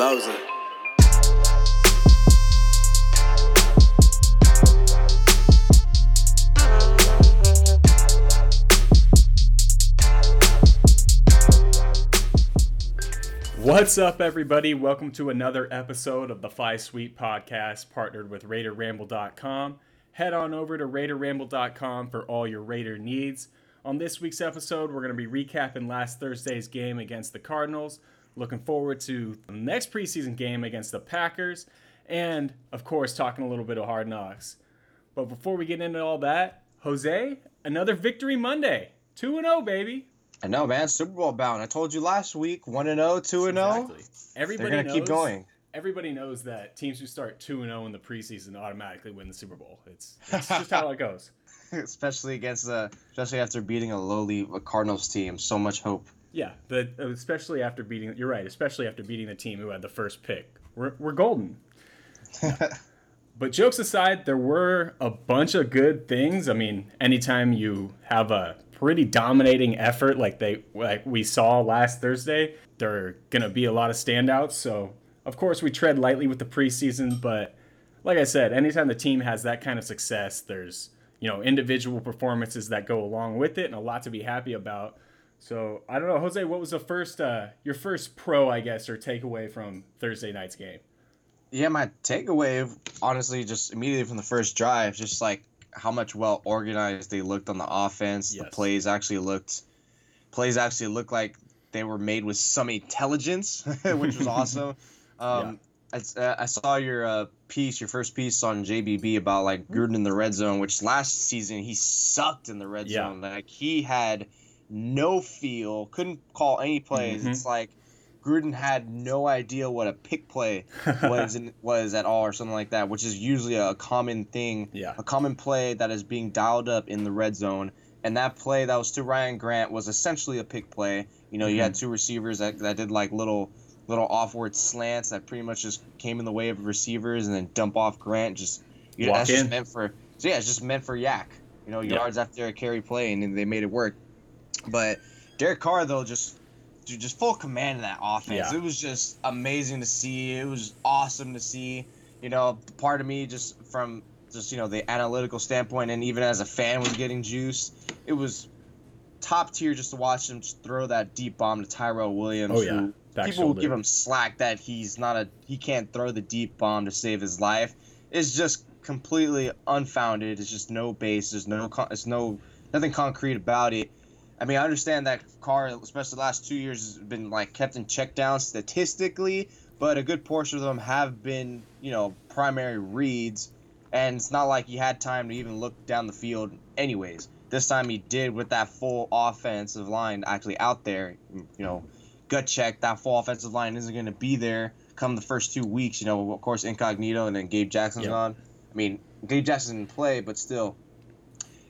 Loza. What's up, everybody? Welcome to another episode of the Five Sweet Podcast, partnered with RaiderRamble.com. Head on over to RaiderRamble.com for all your Raider needs. On this week's episode, we're going to be recapping last Thursday's game against the Cardinals. Looking forward to the next preseason game against the Packers, and of course, talking a little bit of hard knocks. But before we get into all that, Jose, another victory Monday. 2 0, baby. I know, man. Super Bowl bound. I told you last week, one and 0, 2 and 0. Exactly. Everybody They're gonna knows, keep going. Everybody knows that teams who start 2 0 in the preseason automatically win the Super Bowl. It's, it's just how it goes. especially against the, especially after beating a lowly Cardinals team. So much hope. Yeah, especially after beating, you're right, especially after beating the team who had the first pick. We're, we're golden. But jokes aside, there were a bunch of good things. I mean, anytime you have a pretty dominating effort like they like we saw last Thursday, there are gonna be a lot of standouts. So of course we tread lightly with the preseason, but like I said, anytime the team has that kind of success, there's you know individual performances that go along with it and a lot to be happy about. So I don't know, Jose, what was the first uh, your first pro, I guess, or takeaway from Thursday night's game? Yeah, my takeaway, honestly, just immediately from the first drive, just like how much well organized they looked on the offense. The plays actually looked, plays actually looked like they were made with some intelligence, which was awesome. Um, I, uh, I saw your uh, piece, your first piece on JBB about like Gruden in the red zone, which last season he sucked in the red Yeah. zone. Like he had no feel, couldn't call any plays. Mhm. It's like Gruden had no idea what a pick play was in, was at all or something like that, which is usually a common thing, Yeah. a common play that is being dialed up in the red zone. And that play that was to Ryan Grant was essentially a pick play. You know, you had Mm-hmm. two receivers that, that did like little little offward slants that pretty much just came in the way of receivers and then dump off Grant. Just you know, Walk that's in. just meant for so yeah, it's just meant for YAC. You know, Yeah. yards after a carry play, and they made it work. But Derek Carr though just dude, just full command of that offense. Yeah. It was just amazing to see. It was awesome to see. You know, part of me just from just you know the analytical standpoint, and even as a fan was getting juice. It was top tier just to watch him just throw that deep bomb to Tyrell Williams. Oh, yeah. Back people will give him slack that he's not a he can't throw the deep bomb to save his life. It's just completely unfounded. It's just no base. There's no it's no nothing concrete about it. I mean, I understand that Carr, especially the last two years, has been like kept in check down statistically, but a good portion of them have been, you know, primary reads, and it's not like he had time to even look down the field. Anyways, this time he did with that full offensive line actually out there. You know, gut check that full offensive line isn't going to be there come the first two weeks. You know, of course, incognito, and then Gabe Jackson's Yeah. gone. I mean, Gabe Jackson didn't play, but still,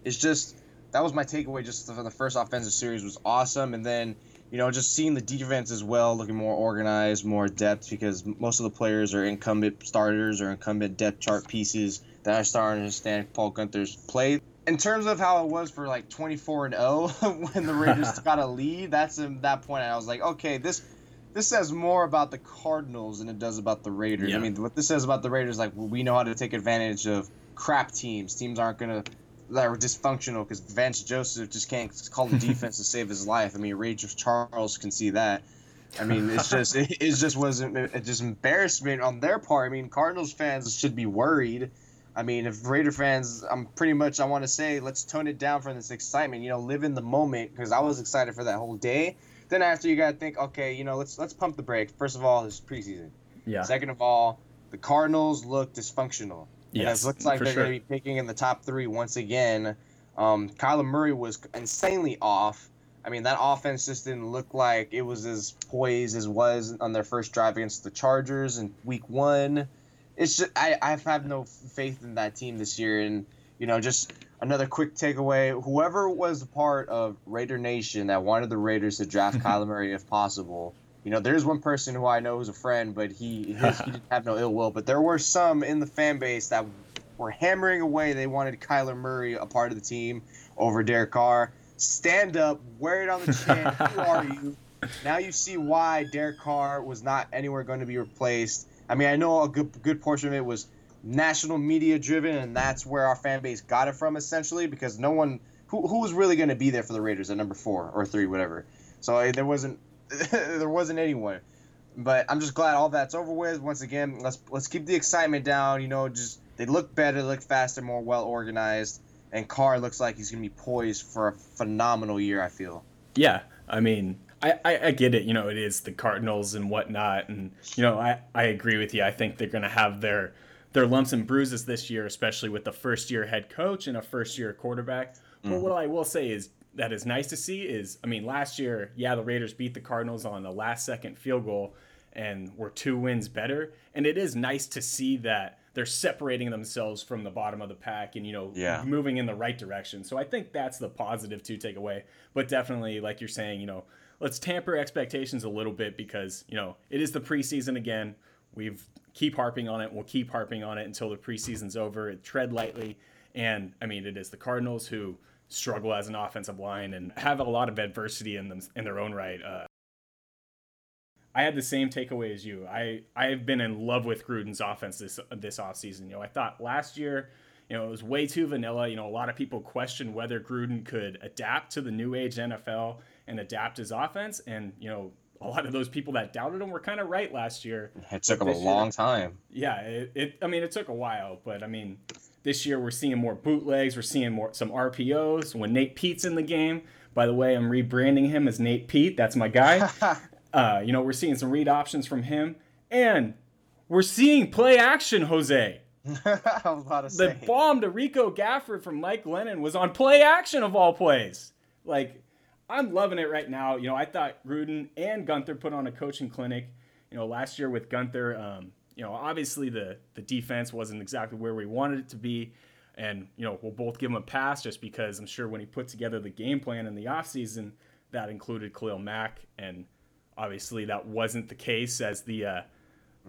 it's just that was my takeaway. Just for the first offensive series was awesome, and then you know just seeing the defense as well, looking more organized, more depth because most of the players are incumbent starters or incumbent depth chart pieces that are starting to understand Paul Guenther's play. In terms of how it was for like 24 and 0 when the Raiders got a lead, that's in that point I was like, okay, this this says more about the Cardinals than it does about the Raiders. Yeah. I mean, what this says about the Raiders, like we know how to take advantage of crap teams. Teams aren't gonna that are dysfunctional because Vance Joseph just can't call the defense to save his life. I mean, Ray Charles can see that. I mean, it's just it, it just wasn't it just embarrassment on their part. I mean, Cardinals fans should be worried. I mean, if Raider fans, I'm pretty much I want to say let's tone it down from this excitement. You know, live in the moment because I was excited for that whole day. Then after you gotta think, okay, you know, let's let's pump the brakes. First of all, it's preseason. Yeah. Second of all, the Cardinals look dysfunctional. Yes, it looks like they're sure. going to be picking in the top three once again. Um, Kyler Murray was insanely off. I mean, that offense just didn't look like it was as poised as was on their first drive against the Chargers in Week One. It's just I I have no faith in that team this year, and you know, just another quick takeaway: whoever was a part of Raider Nation that wanted the Raiders to draft Kyler Murray if possible. You know, there's one person who I know who's a friend, but he his, he didn't have no ill will. But there were some in the fan base that were hammering away. They wanted Kyler Murray a part of the team over Derek Carr. Stand up, wear it on the chin. Who are you? now you see why Derek Carr was not anywhere going to be replaced. I mean, I know a good good portion of it was national media driven, and that's where our fan base got it from essentially because no one who, who was really going to be there for the Raiders at number four or three, whatever. So there wasn't there wasn't anyone. But I'm just glad all that's over with. Once again, let's let's keep the excitement down. You know, just they look better, look faster, more well organized, and Carr looks like he's gonna be poised for a phenomenal year. I feel. Yeah, I mean, I, I, I, get it. You know, it is the Cardinals and whatnot, and you know, I, I agree with you. I think they're going to have their their lumps and bruises this year, especially with the first year head coach and a first year quarterback. Mm-hmm. But what I will say is that is nice to see is, I mean, last year, yeah, the Raiders beat the Cardinals on the last second field goal and were two wins better, and it is nice to see that they're separating themselves from the bottom of the pack and you know yeah. moving in the right direction. So I think that's the positive to take away. But definitely, like you're saying, you know let's tamper expectations a little bit because you know it is the preseason again. We've keep harping on it. We'll keep harping on it until the preseason's over. Tread lightly, and I mean it is the Cardinals who struggle as an offensive line and have a lot of adversity in them in their own right. Uh, I had the same takeaway as you. I I've been in love with Gruden's offense this this offseason. You know, I thought last year, you know, it was way too vanilla. You know, a lot of people questioned whether Gruden could adapt to the new age NFL and adapt his offense. And you know, a lot of those people that doubted him were kind of right last year. It took him a long year, time. Yeah, it, it. I mean, it took a while, but I mean, this year we're seeing more bootlegs. We're seeing more some RPOs. When Nate Pete's in the game, by the way, I'm rebranding him as Nate Pete. That's my guy. uh, you know, we're seeing some read options from him, and we're seeing play action, Jose. I was about to say. The bomb to Rico Gafford from Mike Glennon was on play action of all plays. Like I'm loving it right now. You know, I thought Gruden and Guenther put on a coaching clinic. You know, last year with Guenther, um, you know, obviously the the defense wasn't exactly where we wanted it to be. And, you know, we'll both give him a pass just because I'm sure when he put together the game plan in the offseason, that included Khalil Mack. And obviously that wasn't the case as the uh,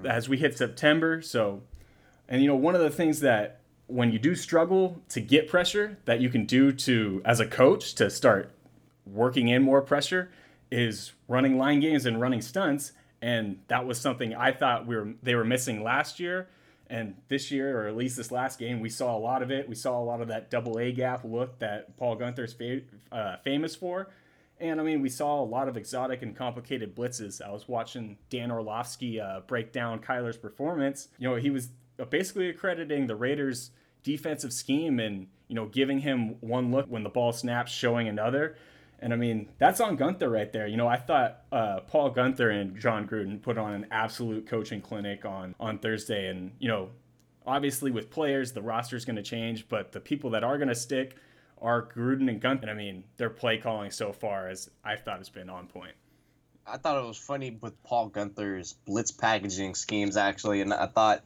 as we hit September. So, and you know, one of the things that when you do struggle to get pressure that you can do to as a coach to start working in more pressure is running line games and running stunts and that was something I thought we were they were missing last year. And this year or at least this last game we saw a lot of it. We saw a lot of that double A gap look that Paul Guenther's fa- uh, famous for. And I mean we saw a lot of exotic and complicated blitzes. I was watching Dan Orlovsky uh, break down Kyler's performance. You know he was basically accrediting the Raiders defensive scheme and you know giving him one look when the ball snaps showing another and I mean, that's on Guenther right there. You know, I thought uh, Paul Guenther and Jon Gruden put on an absolute coaching clinic on, on Thursday. And, you know, obviously with players, the roster is going to change, but the people that are going to stick are Gruden and Guenther. And I mean, their play calling so far, as I thought, has been on point. I thought it was funny with Paul Guenther's blitz packaging schemes, actually. And I thought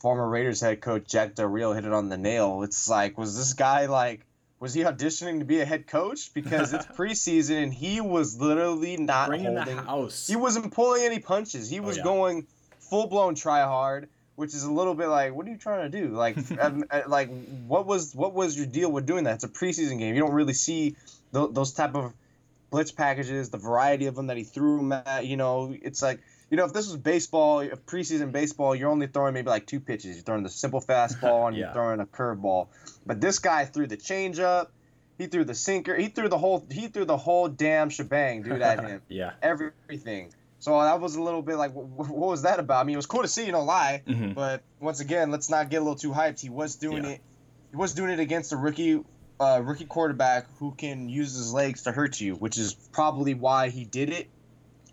former Raiders head coach Jack Del Rio hit it on the nail. It's like, was this guy like was he auditioning to be a head coach? Because it's preseason and he was literally not Bringing holding. the house. He wasn't pulling any punches. He oh, was oh, yeah. going full blown try hard, which is a little bit like, what are you trying to do? Like, um, uh, like what was what was your deal with doing that? It's a preseason game. You don't really see th- those type of blitz packages, the variety of them that he threw. At, You know, it's like you know, if this was baseball, if preseason baseball, you're only throwing maybe like two pitches. You're throwing the simple fastball and yeah. you're throwing a curveball. But this guy threw the changeup, he threw the sinker, he threw the whole he threw the whole damn shebang, dude, at him. yeah. Everything. So that was a little bit like, what, was that about? I mean, it was cool to see, you know, lie. Mm-hmm. But once again, let's not get a little too hyped. He was doing yeah. it. He was doing it against a rookie, uh, rookie quarterback who can use his legs to hurt you, which is probably why he did it.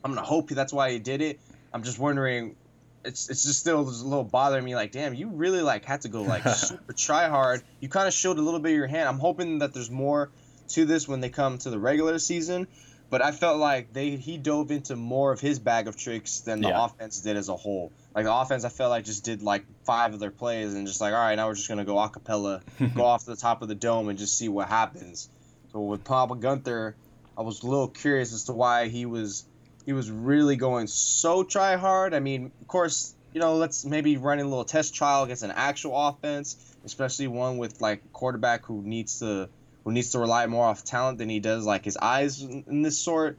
I'm gonna hope that's why he did it. I'm just wondering. It's it's just still just a little bothering me. Like, damn, you really like had to go like super try hard. You kind of showed a little bit of your hand. I'm hoping that there's more to this when they come to the regular season. But I felt like they he dove into more of his bag of tricks than the yeah. offense did as a whole. Like the offense, I felt like just did like five of their plays and just like, all right, now we're just gonna go acapella, go off the top of the dome and just see what happens. So with Papa Guenther, I was a little curious as to why he was he was really going so try hard. I mean, of course, you know, let's maybe run a little test trial against an actual offense, especially one with like a quarterback who needs to who needs to rely more off talent than he does like his eyes in this sort.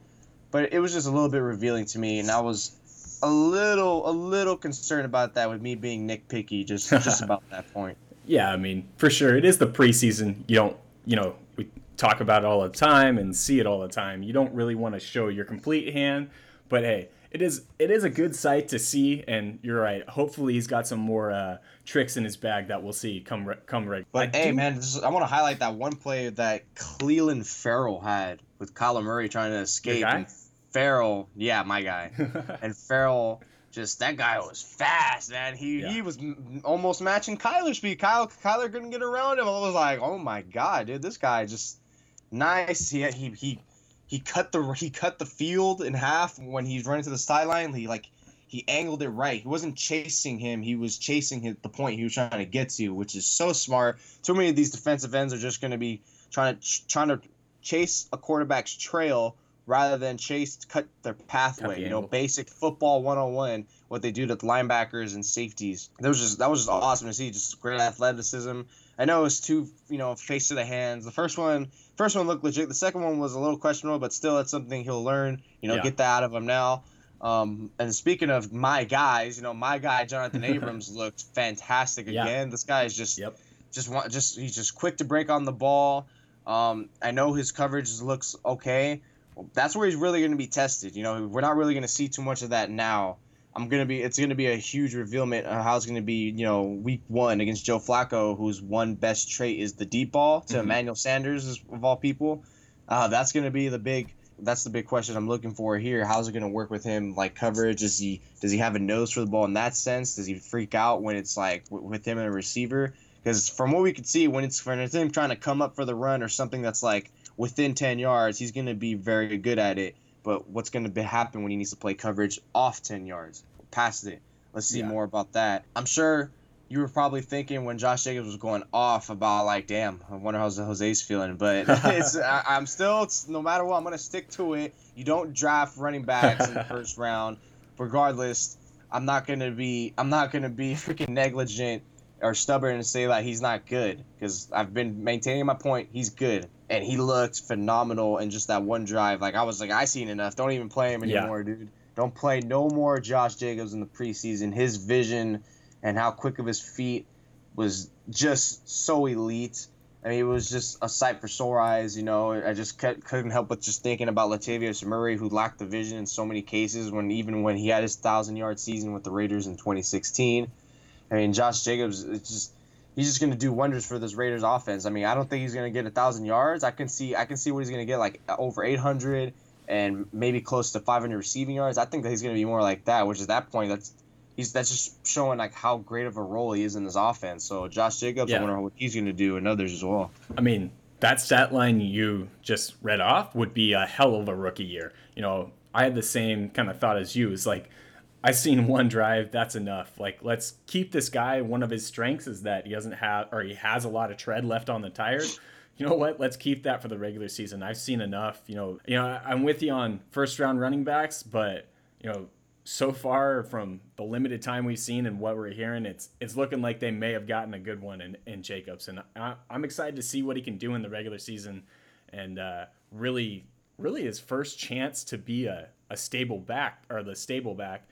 but it was just a little bit revealing to me, and I was a little a little concerned about that with me being nitpicky just just about that point. Yeah, I mean, for sure, it is the preseason. You don't, you know, talk about it all the time and see it all the time. You don't really want to show your complete hand, but hey, it is it is a good sight to see. And you're right. Hopefully, he's got some more uh, tricks in his bag that we'll see come come right. But I hey, do... man, is, I want to highlight that one play that Clelin Ferrell had with Kyler Murray trying to escape. And Ferrell, yeah, my guy, and Ferrell just that guy was fast, man. He yeah. he was m- almost matching Kyler's speed. Kyle Kyler couldn't get around him. I was like, oh my god, dude, this guy just nice. He he he he cut the he cut the field in half when he's running to the sideline. He like he angled it right. He wasn't chasing him. He was chasing his, the point he was trying to get to, which is so smart. Too many of these defensive ends are just going to be trying to trying to chase a quarterback's trail rather than chase cut their pathway. The you know, basic football 101, what they do to the linebackers and safeties. That was just that was just awesome to see. Just great athleticism. I know it's two, you know, face to the hands. The first one, first one looked legit. The second one was a little questionable, but still, that's something he'll learn. You know, yeah. get that out of him now. Um, and speaking of my guys, you know, my guy Jonathan Abrams looked fantastic yeah. again. This guy is just, yep. just want, just he's just quick to break on the ball. Um, I know his coverage looks okay. That's where he's really going to be tested. You know, we're not really going to see too much of that now. I'm gonna be. It's gonna be a huge revealment of how it's gonna be. You know, week one against Joe Flacco, whose one best trait is the deep ball to mm-hmm. Emmanuel Sanders of all people. Uh, that's gonna be the big. That's the big question I'm looking for here. How's it gonna work with him? Like coverage? Does he does he have a nose for the ball in that sense? Does he freak out when it's like with him and a receiver? Because from what we could see, when it's when it's him trying to come up for the run or something that's like within 10 yards, he's going to be very good at it. But what's going to happen when he needs to play coverage off 10 yards, past it? Let's see yeah. more about that. I'm sure you were probably thinking when Josh Jacobs was going off about like, damn, I wonder how Jose's feeling. But it's I, am still, no matter what, I'm gonna stick to it. You don't draft running backs in the first round, regardless. I'm not gonna be, I'm not gonna be freaking negligent or stubborn and say that he's not good because I've been maintaining my point. He's good and he looked phenomenal in just that one drive. Like I was like, I seen enough. Don't even play him anymore, yeah. dude. Don't play no more Josh Jacobs in the preseason. His vision and how quick of his feet was just so elite. I mean, it was just a sight for sore eyes. You know, I just couldn't help but just thinking about Latavius Murray, who lacked the vision in so many cases. When even when he had his thousand yard season with the Raiders in 2016, I mean, Josh Jacobs, it's just he's just going to do wonders for this Raiders offense. I mean, I don't think he's going to get a thousand yards. I can see I can see what he's going to get like over 800 and maybe close to 500 receiving yards. I think that he's going to be more like that, which is that point that's he's that's just showing like how great of a role he is in this offense. So Josh Jacobs, yeah. I wonder what he's going to do and others as well. I mean, that stat line you just read off would be a hell of a rookie year. You know, I had the same kind of thought as you. It's like I seen one drive. That's enough. Like, let's keep this guy. One of his strengths is that he doesn't have, or he has a lot of tread left on the tires. You know what? Let's keep that for the regular season. I've seen enough. You know, you know, I'm with you on first round running backs, but you know, so far from the limited time we've seen and what we're hearing, it's it's looking like they may have gotten a good one in, in Jacobs, and I, am excited to see what he can do in the regular season, and uh, really, really his first chance to be a, a stable back or the stable back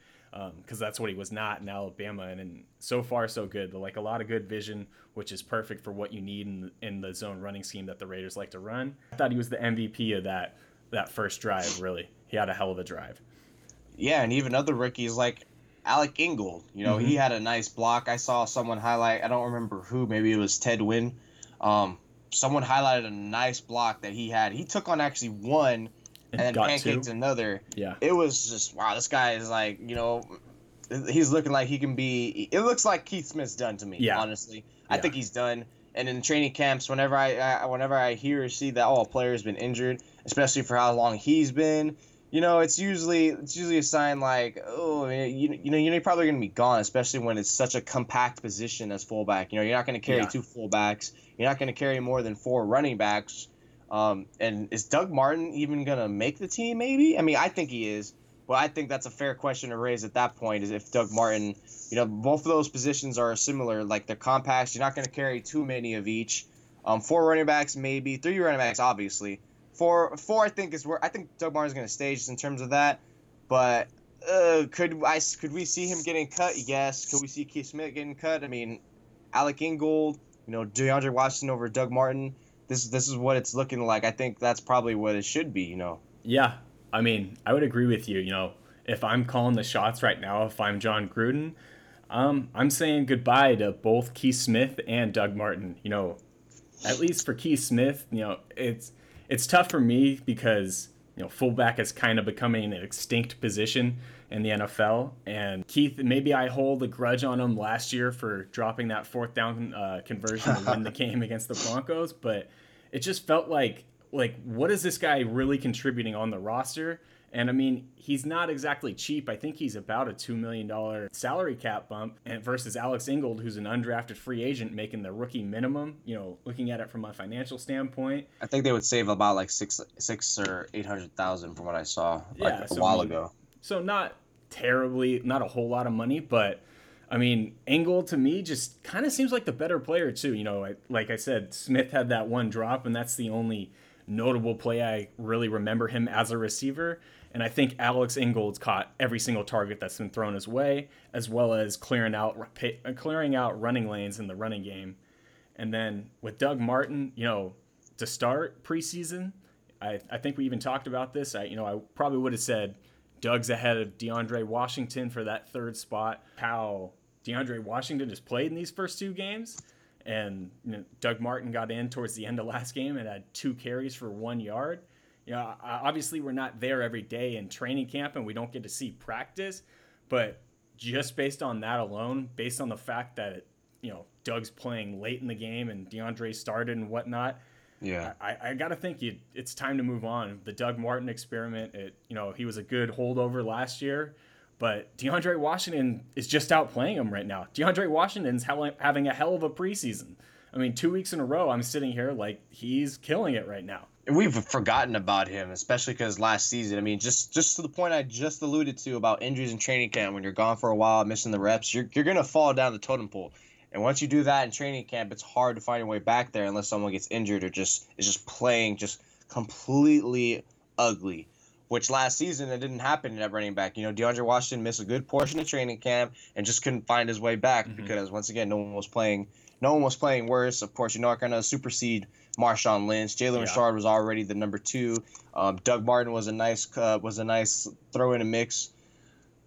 because um, that's what he was not in Alabama. And, and, so far, so good. Like a lot of good vision, which is perfect for what you need in, in the zone running scheme that the Raiders like to run. I thought he was the MVP of that that first drive. Really, he had a hell of a drive. Yeah, and even other rookies like Alec Ingold. You know, mm-hmm. he had a nice block. I saw someone highlight. I don't remember who. Maybe it was Ted Wynn. Um, someone highlighted a nice block that he had. He took on actually one and, then pancaked another. Yeah. It was just wow. This guy is like you know, he's looking like he can be. It looks like Keith Smith's done to me. Yeah. Honestly, I yeah. think he's done. And in training camps, whenever I, I whenever I hear or see that oh a player's been injured, especially for how long he's been, you know, it's usually it's usually a sign like, oh, you, you know, you're probably going to be gone, especially when it's such a compact position as fullback. You know, you're not going to carry yeah. two fullbacks. You're not going to carry more than four running backs. Um, and is Doug Martin even going to make the team? Maybe. I mean, I think he is. But I think that's a fair question to raise at that point. Is if Doug Martin, you know, both of those positions are similar. Like they're compact. You're not going to carry too many of each. Um, four running backs, maybe three running backs, obviously. four four I think is where I think Doug Martin's going to stay just in terms of that. But uh, could I could we see him getting cut? Yes. Could we see Keith Smith getting cut? I mean, Alec Ingold, you know, DeAndre Washington over Doug Martin. This this is what it's looking like. I think that's probably what it should be. You know. Yeah, I mean, I would agree with you. You know, if I'm calling the shots right now, if I'm Jon Gruden, um, I'm saying goodbye to both Keith Smith and Doug Martin. You know, at least for Keith Smith, you know, it's it's tough for me because you know fullback is kind of becoming an extinct position in the NFL. And Keith, maybe I hold a grudge on him last year for dropping that fourth down uh, conversion to win the game against the Broncos, but it just felt like like what is this guy really contributing on the roster? And I mean, he's not exactly cheap. I think he's about a $2 million salary cap bump and versus Alex Ingold, who's an undrafted free agent making the rookie minimum, you know, looking at it from a financial standpoint. I think they would save about like six six or eight hundred thousand from what I saw like yeah, a so while I mean, ago. So not terribly, not a whole lot of money, but I mean, Ingold to me just kind of seems like the better player too. You know, like I said, Smith had that one drop, and that's the only notable play I really remember him as a receiver. And I think Alex Ingold's caught every single target that's been thrown his way, as well as clearing out uh, clearing out running lanes in the running game. And then with Doug Martin, you know, to start preseason, I, I think we even talked about this. I you know I probably would have said Doug's ahead of DeAndre Washington for that third spot. How DeAndre Washington has played in these first two games, and you know, Doug Martin got in towards the end of last game and had two carries for one yard. You know, obviously we're not there every day in training camp and we don't get to see practice, but just based on that alone, based on the fact that you know Doug's playing late in the game and DeAndre started and whatnot, yeah, I, I got to think you, it's time to move on. The Doug Martin experiment, it you know he was a good holdover last year, but DeAndre Washington is just outplaying him right now. DeAndre Washington's having a hell of a preseason. I mean, two weeks in a row, I'm sitting here like he's killing it right now. We've forgotten about him, especially because last season. I mean, just just to the point I just alluded to about injuries in training camp. When you're gone for a while, missing the reps, you're you're gonna fall down the totem pole. And once you do that in training camp, it's hard to find your way back there unless someone gets injured or just is just playing just completely ugly. Which last season it didn't happen at running back. You know, DeAndre Washington missed a good portion of training camp and just couldn't find his way back mm-hmm. because once again no one was playing no one was playing worse. Of course, you're not gonna supersede Marshawn Lynch. Jalen yeah. Richard was already the number two. Um, Doug Martin was a nice uh, was a nice throw in a mix,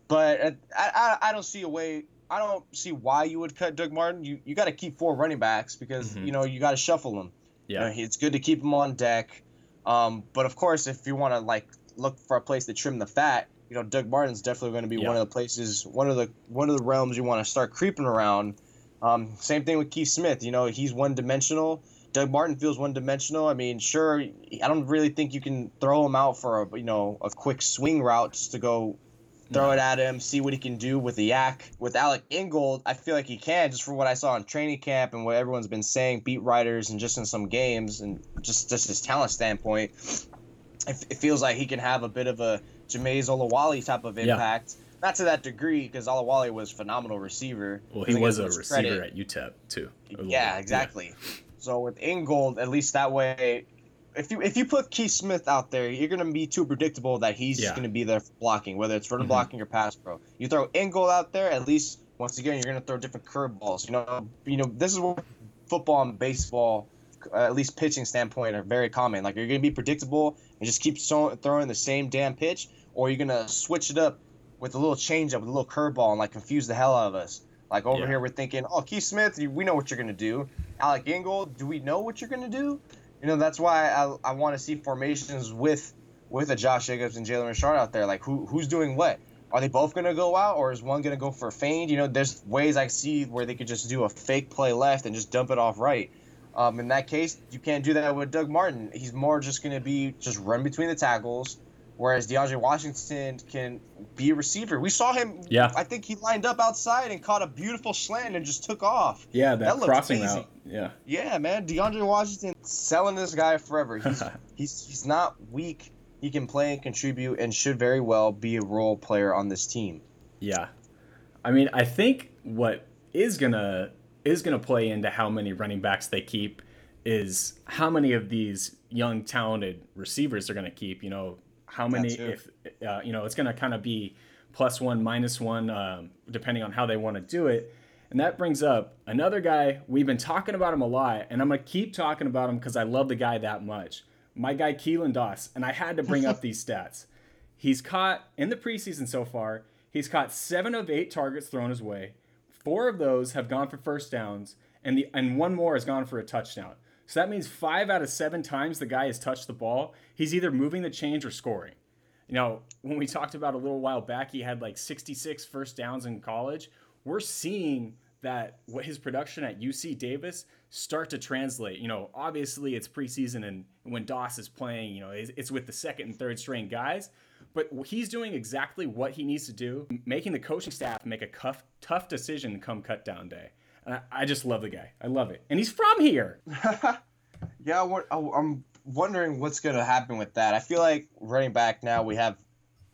but I, I, I don't see a way I don't see why you would cut Doug Martin. You you got to keep four running backs because mm-hmm. you know you got to shuffle them. Yeah, you know, it's good to keep them on deck. Um, but of course, if you want to like look for a place to trim the fat, you know, Doug Martin's definitely going to be yeah. one of the places, one of the one of the realms you want to start creeping around. Um, same thing with Keith Smith. You know, he's one dimensional. Doug Martin feels one dimensional. I mean, sure, I don't really think you can throw him out for a you know a quick swing route just to go throw it at him, see what he can do with the YAC. With Alec Ingold, I feel like he can, just for what I saw in training camp and what everyone's been saying, beat writers, and just in some games, and just just his talent standpoint. It, it feels like he can have a bit of a Jamize Olawale type of impact. Yeah. Not to that degree, because Olawale was phenomenal receiver. Well, he was a receiver credit. at UTEP too. Yeah, exactly. Yeah. So with Ingold, at least that way, if you if you put Keith Smith out there, you're gonna be too predictable that he's yeah. gonna be there blocking, whether it's run mm-hmm. blocking or pass pro. You throw Ingold out there, at least once again you're gonna throw different curveballs. You know, you know this is what football and baseball, uh, at least pitching standpoint, are very common. Like you're gonna be predictable and just keep so- throwing the same damn pitch, or you're gonna switch it up with a little change up, with a little curveball, and like confuse the hell out of us. Like over yeah. here, we're thinking, oh, Keith Smith, we know what you're gonna do. Alec Ingold, do we know what you're gonna do? You know that's why I, I want to see formations with with a Josh Jacobs and Jalen Richard out there. Like who who's doing what? Are they both gonna go out, or is one gonna go for a feint? You know, there's ways I see where they could just do a fake play left and just dump it off right. Um, in that case, you can't do that with Doug Martin. He's more just gonna be just run between the tackles, whereas DeAndre Washington can be a receiver. We saw him. Yeah. I think he lined up outside and caught a beautiful slant and just took off. Yeah, that, that crossing route. Yeah. Yeah, man. DeAndre Washington selling this guy forever. He's he's he's not weak. He can play and contribute and should very well be a role player on this team. Yeah. I mean, I think what is gonna is gonna play into how many running backs they keep is how many of these young talented receivers they're going to keep. You know, how many if uh, you know it's going to kind of be plus one minus one um, depending on how they want to do it. And that brings up another guy. We've been talking about him a lot, and I'm gonna keep talking about him because I love the guy that much. My guy Keelan Doss, and I had to bring up these stats. He's caught in the preseason so far. He's caught seven of eight targets thrown his way. Four of those have gone for first downs, and the and one more has gone for a touchdown. So that means five out of seven times the guy has touched the ball, he's either moving the change or scoring. You know, when we talked about a little while back, he had like 66 first downs in college. We're seeing that what his production at UC Davis start to translate. You know, obviously it's preseason and when Doss is playing, you know, it's with the second and third string guys, but he's doing exactly what he needs to do, making the coaching staff make a tough, tough decision come cut down day. I, I just love the guy. I love it. And he's from here. yeah, I'm wondering what's going to happen with that. I feel like running back now we have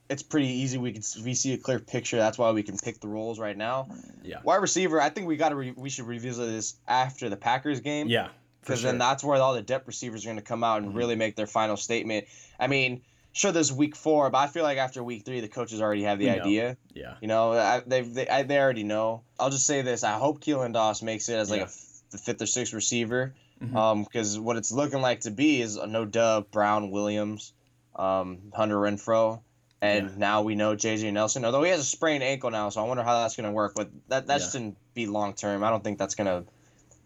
it's pretty easy. We can we see a clear picture. That's why we can pick the roles right now. Yeah. Wide receiver, I think we got to re- we should revisit this after the Packers game. Yeah. Because sure. then that's where all the depth receivers are going to come out and mm-hmm. really make their final statement. I mean, sure, there's week four, but I feel like after week three, the coaches already have the idea. Yeah. You know, I, they they I, they already know. I'll just say this: I hope Keelan Doss makes it as like yeah. a the fifth or sixth receiver. Mm-hmm. Um, because what it's looking like to be is no dub Brown Williams, um, Hunter Renfrow. and yeah. now we know JJ Nelson. Although he has a sprained ankle now, so I wonder how that's gonna work. But that that yeah. shouldn't be long term. I don't think that's gonna.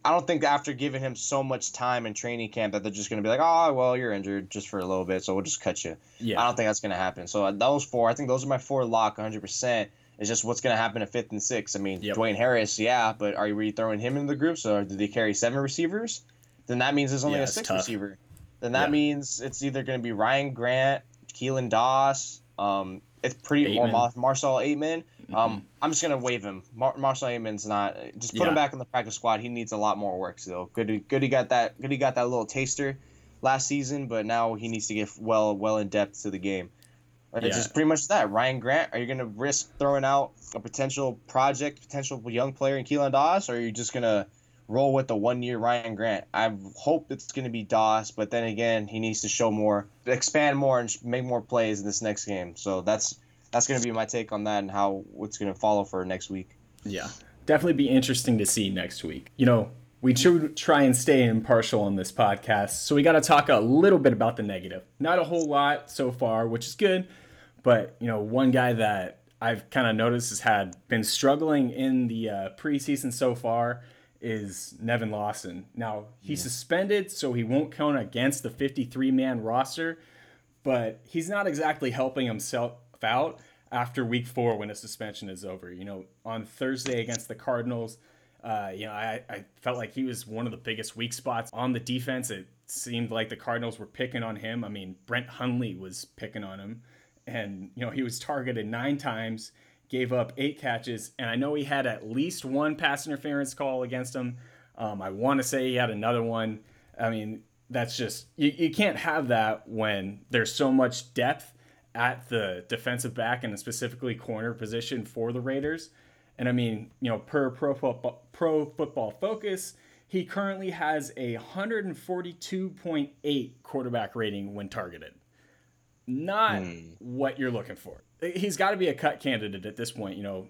I don't think after giving him so much time in training camp that they're just gonna be like, oh well, you're injured just for a little bit, so we'll just cut you. Yeah. I don't think that's gonna happen. So uh, those four, I think those are my four lock, 100. percent It's just what's gonna happen at fifth and sixth. I mean, yep. Dwayne Harris, yeah, but are you really throwing him in the group? So do they carry seven receivers? then that means there's only yeah, a six receiver. Then that yeah. means it's either going to be Ryan Grant, Keelan Doss. Um, it's pretty Ateman. Mar- Marcell Ateman. Um, mm-hmm. I'm just gonna wave him. Mar- Marcell Ateman's not. Just put yeah. him back in the practice squad. He needs a lot more work still. Good, good. He got that. Good. He got that little taster last season, but now he needs to get well, well in depth to the game. It's yeah. just pretty much that. Ryan Grant, are you gonna risk throwing out a potential project, potential young player in Keelan Doss, or are you just gonna roll with the one year Ryan Grant. I hope it's going to be Doss, but then again, he needs to show more, expand more, and make more plays in this next game. So that's that's going to be my take on that and how what's going to follow for next week. Yeah, definitely be interesting to see next week. You know, we should try and stay impartial on this podcast, so we got to talk a little bit about the negative. Not a whole lot so far, which is good, but you know, one guy that I've kind of noticed has had been struggling in the uh, preseason so far is Nevin Lawson. Now, he's yeah. suspended, so he won't count against the 53 man roster, but he's not exactly helping himself out after week four when his suspension is over. You know, on Thursday against the Cardinals, uh, you know, I, I felt like he was one of the biggest weak spots on the defense. It seemed like the Cardinals were picking on him. I mean, Brett Hundley was picking on him, and, you know, he was targeted nine times gave up eight catches, and I know he had at least one pass interference call against him. Um, I want to say he had another one. I mean, that's just you, you can't have that when there's so much depth at the defensive back and specifically corner position for the Raiders. And I mean, you know, per pro football, pro football focus, he currently has a 142.8 quarterback rating when targeted. Not mm. what you're looking for he's got to be a cut candidate at this point. You know,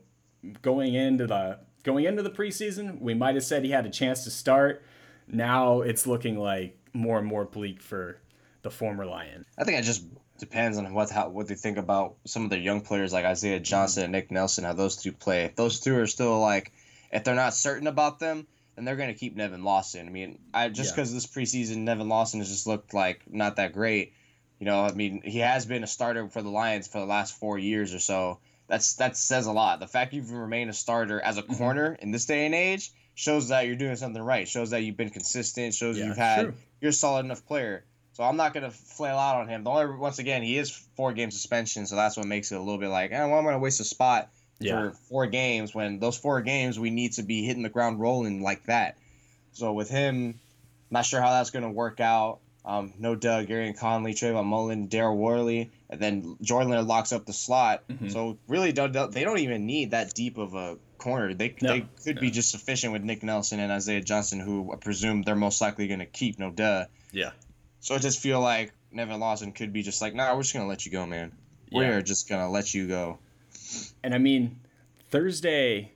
going into the going into the preseason, we might have said he had a chance to start. Now it's looking like more and more bleak for the former Lion. I think I just depends on what how what they think about some of the young players like Isaiah Johnson and Nick Nelson, how those two play. If those two are still like, if they're not certain about them, then they're going to keep Nevin Lawson. I mean, I just because yeah. this preseason Nevin Lawson has just looked like not that great. You know, I mean, he has been a starter for the Lions for the last four years or so. That's that says a lot. The fact you've remained a starter as a mm-hmm. corner in this day and age shows that you're doing something right. Shows that you've been consistent. Shows yeah, you've had true. you're a solid enough player. So I'm not gonna flail out on him. The only once again he is four game suspension, so that's what makes it a little bit like, eh, well, I'm gonna waste a spot yeah. for four games when those four games we need to be hitting the ground rolling like that. So with him, not sure how that's gonna work out. Um, no Doug, Gareon Conley, Trayvon Mullen, Daryl Worley, and then Jordan Leonard locks up the slot. Mm-hmm. So really, don't, they don't even need that deep of a corner. They, no, they could no. be just sufficient with Nick Nelson and Isaiah Johnson, who I presume they're most likely going to keep. No duh. Yeah. So I just feel like Nevin Lawson could be just like, nah, we're just gonna let you go, man. We're just gonna let you go. And I mean, Thursday,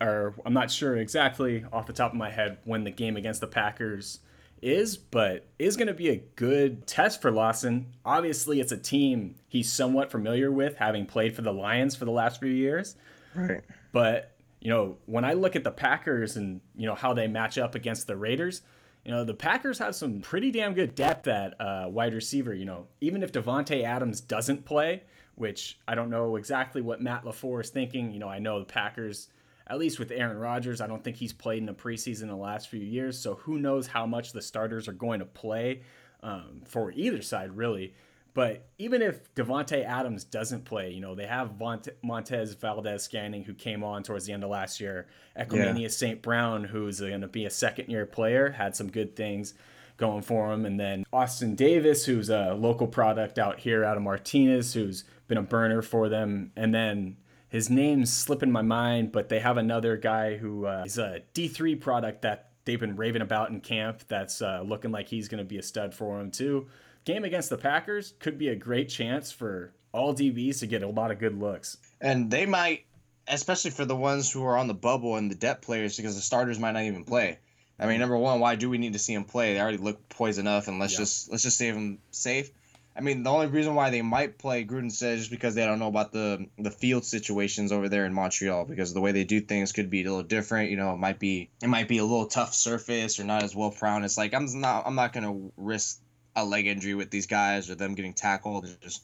or I'm not sure exactly off the top of my head when the game against the Packers is, but is going to be a good test for Lawson. Obviously, it's a team he's somewhat familiar with, having played for the Lions for the last few years. Right. But you know, when I look at the Packers and you know how they match up against the Raiders, you know the Packers have some pretty damn good depth at uh, wide receiver. You know, even if Davante Adams doesn't play, which I don't know exactly what Matt Lafleur is thinking. You know, I know the Packers, at least with Aaron Rodgers, I don't think he's played in the preseason in the last few years. So who knows how much the starters are going to play um, for either side, really. But even if Davante Adams doesn't play, you know, they have Vont- Montez Valdes-Scantling, who came on towards the end of last year. Equanimeous St. Brown, who's going to be a second year player, had some good things going for him. And then Austin Davis, who's a local product out here out of Martinez, who's been a burner for them. And then his name's slipping my mind, but they have another guy who uh, is a D3 product that they've been raving about in camp that's uh, looking like he's going to be a stud for him, too. Game against the Packers could be a great chance for all DBs to get a lot of good looks. And they might, especially for the ones who are on the bubble and the depth players, because the starters might not even play. I mean, number one, why do we need to see them play? They already look poised enough, and let's Yeah. just let's just save them safe. I mean, the only reason why they might play Gruden says just because they don't know about the the field situations over there in Montreal, because the way they do things could be a little different. You know, it might be it might be a little tough surface or not as well prone. It's like I'm not I'm not gonna risk a leg injury with these guys or them getting tackled and just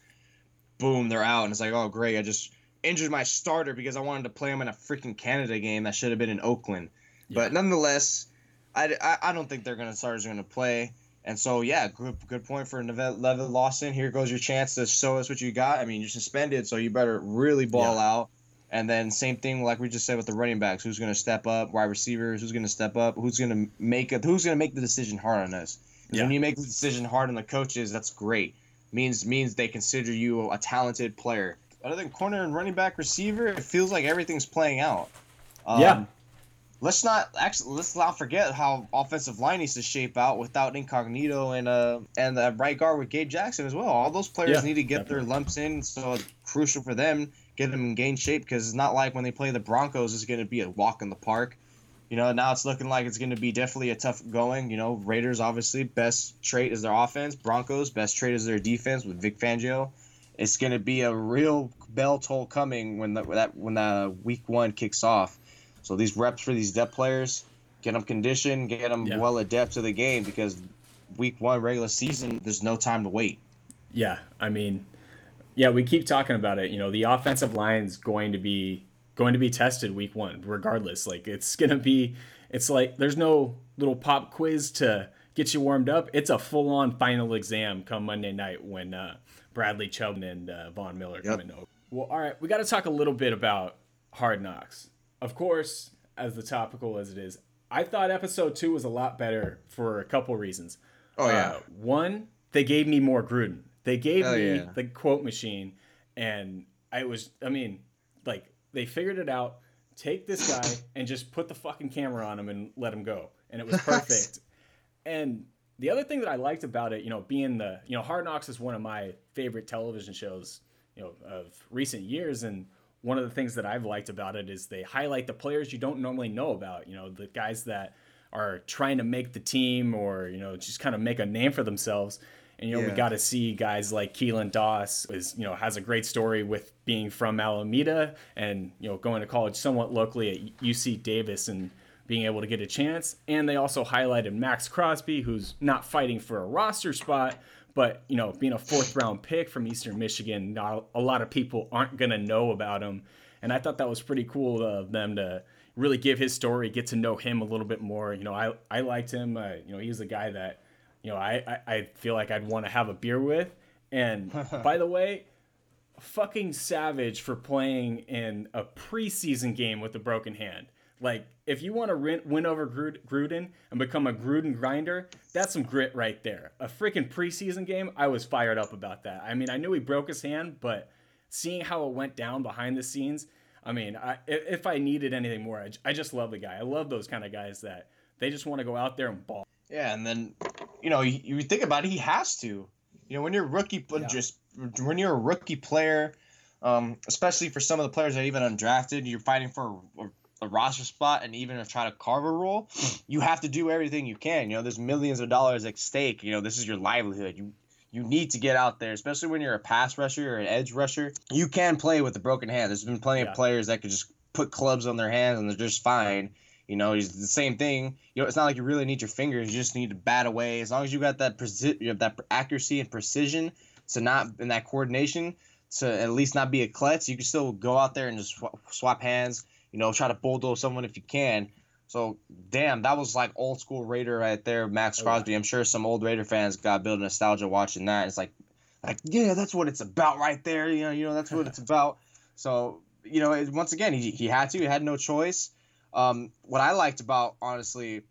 boom they're out and it's like oh great I just injured my starter because I wanted to play him in a freaking Canada game that should have been in Oakland. But nonetheless, I, I, I don't think they're gonna starters are gonna play. And so yeah, good good point for Neville Levin Lawson. Here goes your chance to show us what you got. I mean, you're suspended, so you better really ball Yeah. out. And then same thing like we just said with the running backs. Who's gonna step up? Wide receivers. Who's gonna step up? Who's gonna make it? Who's gonna make the decision hard on us? Yeah. When you make the decision hard on the coaches, that's great. Means means they consider you a talented player. Other than corner and running back receiver, it feels like everything's playing out. Um, Yeah. Let's not actually let's not forget how offensive line needs to shape out without Incognito and uh and the right guard with Gabe Jackson as well. All those players Yeah, need to get their lumps in, so it's crucial for them get them in game shape because it's not like when they play the Broncos it's going to be a walk in the park. You know, now it's looking like it's going to be definitely a tough going. You know, Raiders obviously best trait is their offense. Broncos best trait is their defense with Vic Fangio. It's going to be a real bell toll coming when the, that when the week one kicks off. So these reps for these depth players, get them conditioned, get them Yeah. well adept to the game because week one regular season, there's no time to wait. Yeah, I mean, yeah, we keep talking about it. You know, the offensive line's going to be going to be tested week one, regardless. Like it's gonna be, it's like there's no little pop quiz to get you warmed up. It's a full on final exam come Monday night when uh, Bradley Chubb and uh, Von Miller come in. over. Well, all right, we got to talk a little bit about Hard Knocks. Of course, as the topical as it is, I thought episode two was a lot better for a couple reasons. Oh, yeah. Uh, one, they gave me more Gruden. They gave Hell me yeah. the quote machine, and I was, I mean, like they figured it out. Take this guy and just put the fucking camera on him and let him go, and it was perfect. and the other thing that I liked about it, you know, being the, you know, Hard Knocks is one of my favorite television shows, you know, of recent years, and one of the things that I've liked about it is they highlight the players you don't normally know about, you know, the guys that are trying to make the team or you know just kind of make a name for themselves. And you know we got to see guys like Keelan Doss is you know has a great story with being from Alameda and you know going to college somewhat locally at UC Davis and being able to get a chance. And they also highlighted Maxx Crosby, who's not fighting for a roster spot, but you know being a fourth round pick from Eastern Michigan, not a lot of people aren't gonna know about him. And I thought that was pretty cool of them to really give his story, get to know him a little bit more. You know, I I liked him. Uh, you know, he was a guy that you know I I, I feel like I'd want to have a beer with. And by the way, fucking savage for playing in a preseason game with a broken hand. Like, if you want to win, win over Grud- Gruden and become a Gruden grinder, that's some grit right there. A freaking preseason game, I was fired up about that. I mean, I knew he broke his hand, but seeing how it went down behind the scenes, I mean, I, if if I needed anything more, I just love the guy. I love those kind of guys that they just want to go out there and ball. Yeah, and then, you know, you, you think about it, he has to. You know, when you're a rookie, Yeah. just when you're a rookie player, um, especially for some of the players that are even undrafted, you're fighting for a, a roster spot and even to try to carve a role, you have to do everything you can. You know, there's millions of dollars at stake. You know, this is your livelihood. You you need to get out there, especially when you're a pass rusher or an edge rusher. You can play with a broken hand. There's been plenty Yeah. of players that could just put clubs on their hands and they're just fine. You know, it's the same thing. You know, it's not like you really need your fingers. You just need to bat away. As long as you got that preci- you have that accuracy and precision to not and that coordination to at least not be a klutz, you can still go out there and just sw- swap hands. You know, try to bulldoze someone if you can. So, damn, that was like old school Raider right there, Maxx Oh. Crosby. I'm sure some old Raider fans got a bit of nostalgia watching that. It's like, like yeah, that's what it's about right there. You know, you know that's what it's about. So, you know, it, once again, he, he had to, he had no choice. Um, what I liked about honestly,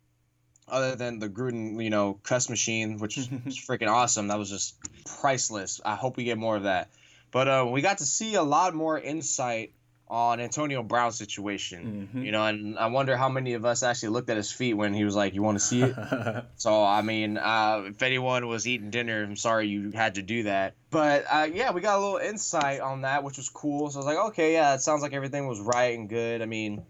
other than the Gruden, you know, cuss machine, which was freaking awesome. That was just priceless. I hope we get more of that. But uh, we got to see a lot more insight on Antonio Brown's situation. Mhm. You know, and I wonder how many of us actually looked at his feet when he was like, "You want to see it?" So I mean, uh, if anyone was eating dinner, I'm sorry you had to do that. But uh, yeah, we got a little insight on that, which was cool. So I was like, okay, yeah, it sounds like everything was right and good. I mean,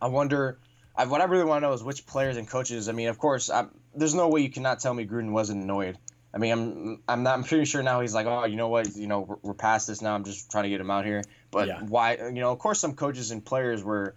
I wonder. I, what I really want to know is which players and coaches. I mean, of course, i there's no way you cannot tell me Gruden wasn't annoyed. I mean, I'm I'm not. I'm pretty sure now he's like, oh, you know what? You know, we're, we're past this now. I'm just trying to get him out here. But Yeah. why? You know, of course, some coaches and players were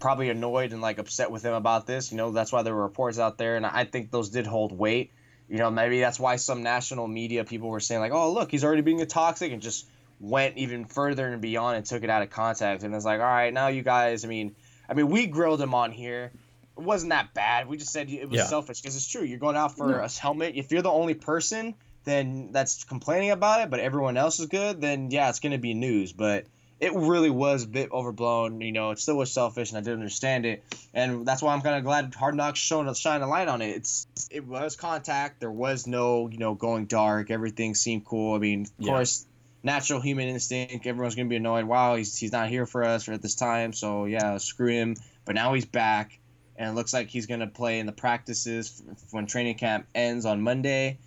probably annoyed and like upset with him about this. You know, that's why there were reports out there, and I think those did hold weight. You know, maybe that's why some national media people were saying like, "Oh, look, he's already being a toxic," and just went even further and beyond and took it out of context. And it's like, all right, now you guys. I mean, I mean, we grilled him on here. It wasn't that bad. We just said it was Yeah. selfish because it's true. You're going out for No. a helmet. If you're the only person then that's complaining about it, but everyone else is good, then yeah, it's gonna be news. But it really was a bit overblown. You know, it still was selfish, and I didn't understand it, and that's why I'm kind of glad Hard Knocks shone a shine a light on it. It's it was contact. There was no you know going dark. Everything seemed cool. I mean, of Yeah. course, natural human instinct. Everyone's gonna be annoyed. Wow, he's he's not here for us at this time. So yeah, screw him. But now he's back, and it looks like he's gonna play in the practices f- when training camp ends on Monday.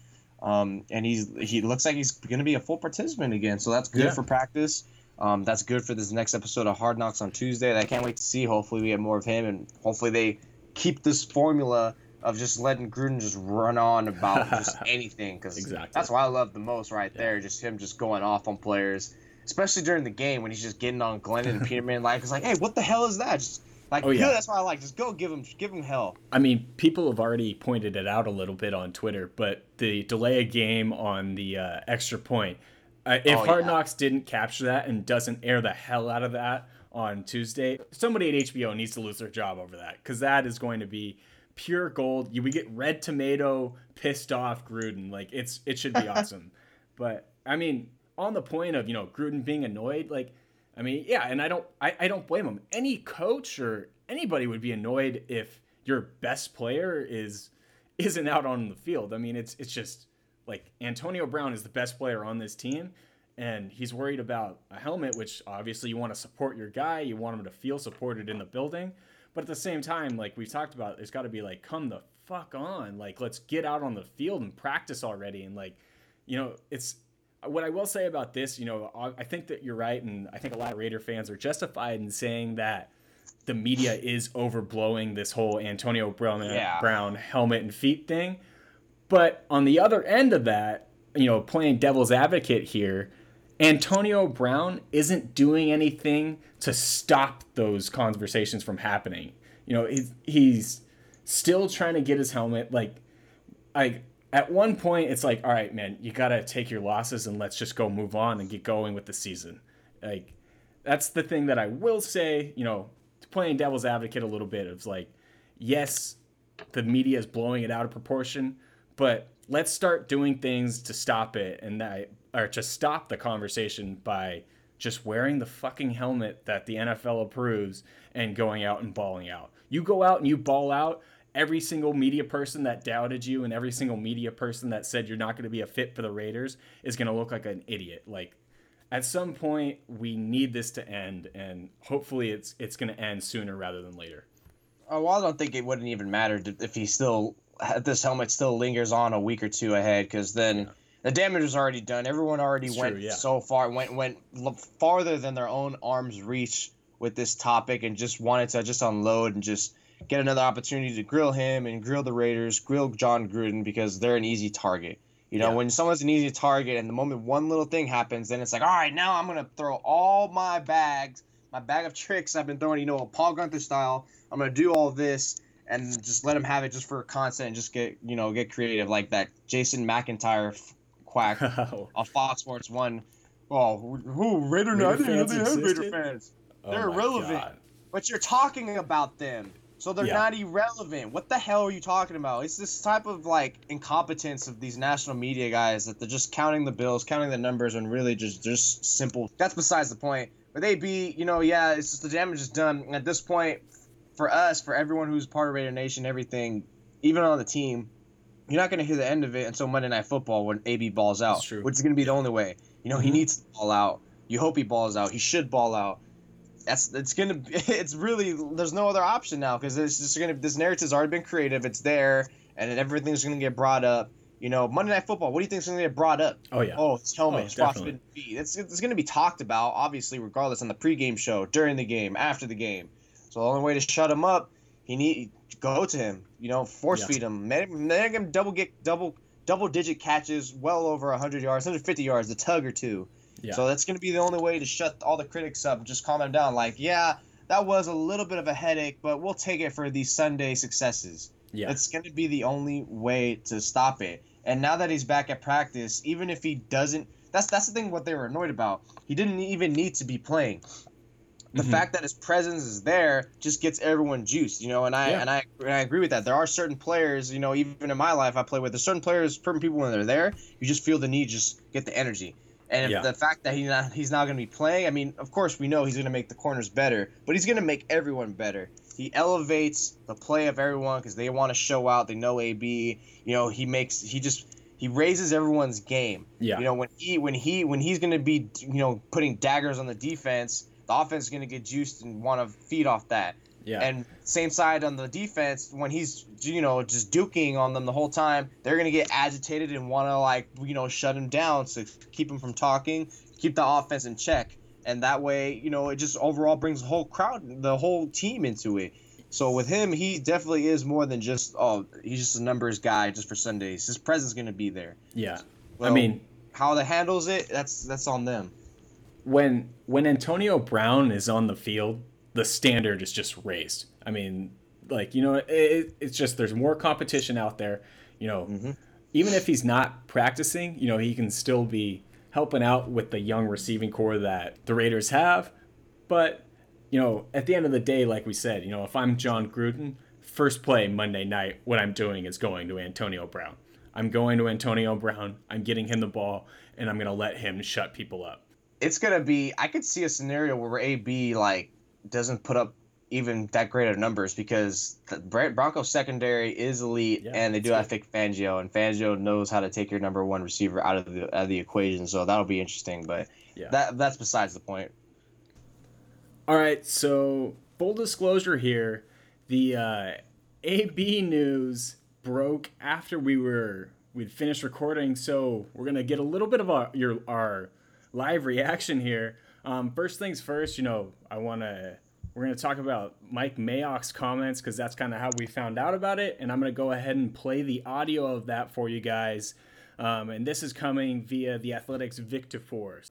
Um, and he's he looks like he's going to be a full participant again, so that's good Yeah. for practice. Um, that's good for this next episode of Hard Knocks on Tuesday. I can't wait to see. Hopefully, we get more of him, and hopefully they keep this formula of just letting Gruden just run on about just anything. Because Exactly. that's what I love the most right Yeah. there. Just him just going off on players, especially during the game when he's just getting on Glennon and Peterman. Like it's like, hey, what the hell is that? Just like, Oh, yeah. That's what I like. Just go give him, give him hell. I mean, people have already pointed it out a little bit on Twitter, but the delay a game on the uh, extra point. Uh, if Oh, Hard yeah. Knocks didn't capture that and doesn't air the hell out of that on Tuesday, somebody at HBO needs to lose their job over that because that is going to be pure gold. You we get red tomato, pissed off Gruden. Like it's it should be awesome. But I mean, on the point of you know Gruden being annoyed, like I mean, yeah, and I don't I, I don't blame him. Any coach or anybody would be annoyed if your best player is isn't out on the field. I mean, it's it's just like Antonio Brown is the best player on this team and he's worried about a helmet which obviously you want to support your guy, you want him to feel supported in the building. But at the same time, like we've talked about, there's got to be like come the fuck on. Like let's get out on the field and practice already and like you know, it's what I will say about this, you know, I I think that you're right, and I think a lot of Raider fans are justified in saying that the media is overblowing this whole Antonio Brown, uh, Yeah. Brown helmet and feet thing. But on the other end of that, you know, playing devil's advocate here, Antonio Brown isn't doing anything to stop those conversations from happening. You know, he's, he's still trying to get his helmet. Like, I at one point, it's like, all right, man, you gotta take your losses and let's just go move on and get going with the season. Like, that's the thing that I will say. You know, playing devil's advocate a little bit of like, yes, the media is blowing it out of proportion, but let's start doing things to stop it and that or to stop the conversation by just wearing the fucking helmet that the NFL approves and going out and balling out. You go out and you ball out, every single media person that doubted you and every single media person that said you're not going to be a fit for the Raiders is going to look like an idiot. Like at some point we need this to end and hopefully it's it's going to end sooner rather than later. Oh, well, I don't think it wouldn't even matter if he still this helmet still lingers on a week or two ahead because then. Yeah. The damage was already done. Everyone already it's went true, yeah. so far, went went farther than their own arms reach with this topic, and just wanted to just unload and just get another opportunity to grill him and grill the Raiders, grill Jon Gruden because they're an easy target. You know, yeah. when someone's an easy target, and the moment one little thing happens, then it's like, all right, now I'm gonna throw all my bags, my bag of tricks I've been throwing, you know, a Paul Guenther style. I'm gonna do all this and just let him have it just for content and just get, you know, get creative like that Jason McIntyre quack on Fox Sports One. Oh, who Raider? Raider I didn't know they had Raider fans. Oh They're irrelevant. God. But you're talking about them. So they're yeah. not irrelevant. What the hell are you talking about? It's this type of like incompetence of these national media guys that they're just counting the bills, counting the numbers, and really just just simple. That's besides the point. But they be, you know, yeah, it's just the damage is done. At this point, for us, for everyone who's part of Raider Nation, everything, even on the team, you're not going to hear the end of it until Monday Night Football when AB balls out, which is going to be the only way. You know, mm-hmm. he needs to ball out. You hope he balls out. He should ball out. That's it's gonna it's really there's no other option now because it's just gonna this narrative's already been creative. It's there and then everything's gonna get brought up. You know monday night football what do you think's gonna get brought up? Oh yeah. Oh his helmet oh, his frostbitten feet it's, it's gonna be talked about obviously regardless on the pregame show during the game after the game. So the only way to shut him up he need go to him you know force yeah. feed him make, make him double get double double digit catches well over 100 yards 150 yards a tug or two yeah. So that's going to be the only way to shut all the critics up, just calm them down. Like, yeah, that was a little bit of a headache, but we'll take it for these Sunday successes. Yeah. It's going to be the only way to stop it. And now that he's back at practice, even if he doesn't, that's that's the thing. What they were annoyed about, he didn't even need to be playing. The mm-hmm. fact that his presence is there just gets everyone juiced, you know. And I yeah. and I and I agree with that. There are certain players, you know, even in my life, I play with. There's certain players, certain people when they're there, you just feel the need, just get the energy. And yeah. the fact that he's not he's not going to be playing, I mean, of course we know he's going to make the corners better, but he's going to make everyone better. He elevates the play of everyone because they want to show out. They know AB. You know, he makes he just he raises everyone's game. Yeah. You know, when he when he when he's going to be you know putting daggers on the defense, the offense is going to get juiced and want to feed off that. Yeah. And same side on the defense, when he's you know just duking on them the whole time, they're gonna get agitated and want to like you know shut him down to keep him from talking, keep the offense in check, and that way you know it just overall brings the whole crowd, the whole team into it. So with him, he definitely is more than just oh he's just a numbers guy just for Sundays. His presence is gonna be there. Yeah. Well, I mean, how they handles it, that's that's on them. When when Antonio Brown is on the field the standard is just raised. I mean, like you know, it, it's just there's more competition out there. You know, mm-hmm. even if he's not practicing, you know, he can still be helping out with the young receiving corps that the Raiders have. But you know, at the end of the day, like we said, you know, if I'm Jon Gruden, first play Monday night, what I'm doing is going to Antonio Brown. I'm going to Antonio Brown. I'm getting him the ball, and I'm going to let him shut people up. It's going to be, I could see a scenario where AB, like, doesn't put up even that great of numbers because the Broncos secondary is elite yeah, and they do have Vic Fangio and Fangio knows how to take your number one receiver out of the out of the equation so that'll be interesting but yeah. that that's besides the point. All right, so full disclosure here, the uh, AB news broke after we were we'd finished recording, so we're gonna get a little bit of our your our live reaction here. Um, first things first, you know, I want to we're going to talk about Mike Mayock's comments because that's kind of how we found out about it. And I'm going to go ahead and play the audio of that for you guys. Um, and this is coming via the Athletics Vic Tafur. Right.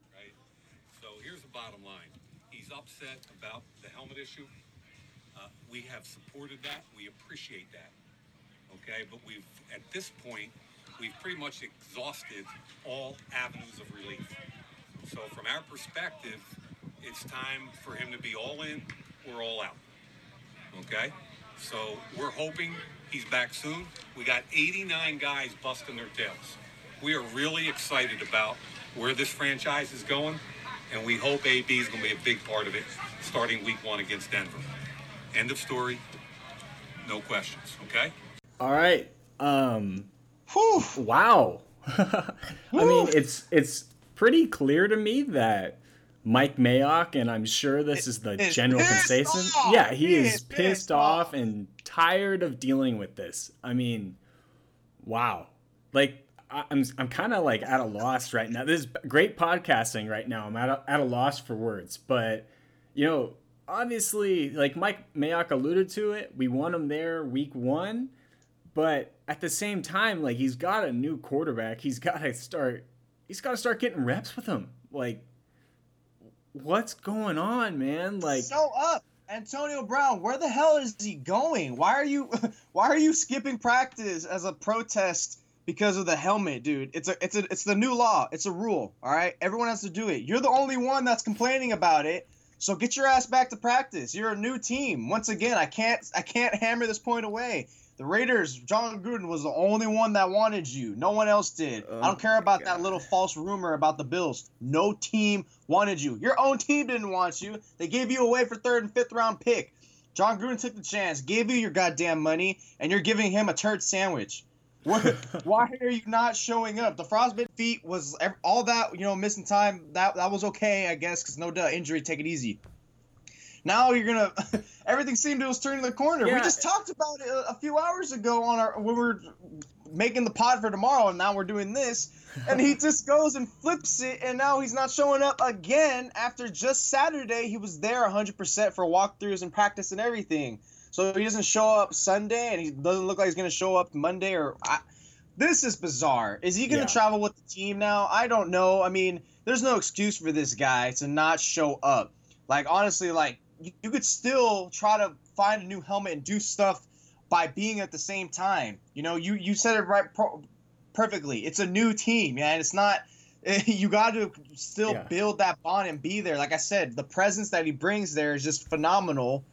So here's the bottom line he's upset about the helmet issue. Uh, we have supported that, we appreciate that. Okay, but we've, at this point, we've pretty much exhausted all avenues of relief. So from our perspective, it's time for him to be all in or all out. Okay? So we're hoping he's back soon. We got 89 guys busting their tails. We are really excited about where this franchise is going, and we hope AB is going to be a big part of it starting week one against Denver. End of story. No questions. Okay? All right. Um, Whew. Wow. I mean, it's it's pretty clear to me that Mike Mayock, and I'm sure this is the general consensus. Yeah, he, he is, is pissed, off, off and tired of dealing with this. I mean, wow. Like I'm I'm kind of like at a loss right now. This is great podcasting right now. I'm at a, at a loss for words, but you know, obviously, like Mike Mayock alluded to it, we won him there week one, but at the same time, like he's got a new quarterback. He's got to start. He's got to start getting reps with him. Like, what's going on, man? Like, so up. Antonio Brown, where the hell is he going? Why are you why are you skipping practice as a protest because of the helmet, dude? It's a it's a it's the new law. It's a rule, all right? Everyone has to do it. You're the only one that's complaining about it. So get your ass back to practice. You're a new team. Once again, I can't I can't hammer this point away. The Raiders, Jon Gruden was the only one that wanted you. No one else did. Oh I don't oh care about God. that little false rumor about the Bills. No team wanted you. Your own team didn't want you. They gave you away for third and fifth round pick. John Gruden took the chance, gave you your goddamn money, and you're giving him a turd sandwich. Why are you not showing up? The frostbite feet was all that you know, missing time. That that was okay, I guess, because no duh, injury. Take it easy. Now you're gonna. everything seemed to was turning the corner. Yeah. We just talked about it a, few hours ago on our when we were making the pod for tomorrow, and now we're doing this. And he just goes and flips it, and now he's not showing up again after just Saturday. He was there 100% for walkthroughs and practice and everything. So he doesn't show up Sunday, and he doesn't look like he's gonna show up Monday. Or I, this is bizarre. Is he gonna yeah. travel with the team now? I don't know. I mean, there's no excuse for this guy to not show up. Like honestly, like you could still try to find a new helmet and do stuff by being at the same time. You know, you you said it right pro- perfectly. It's a new team, man. It's not. You got to still yeah. build that bond and be there. Like I said, the presence that he brings there is just phenomenal,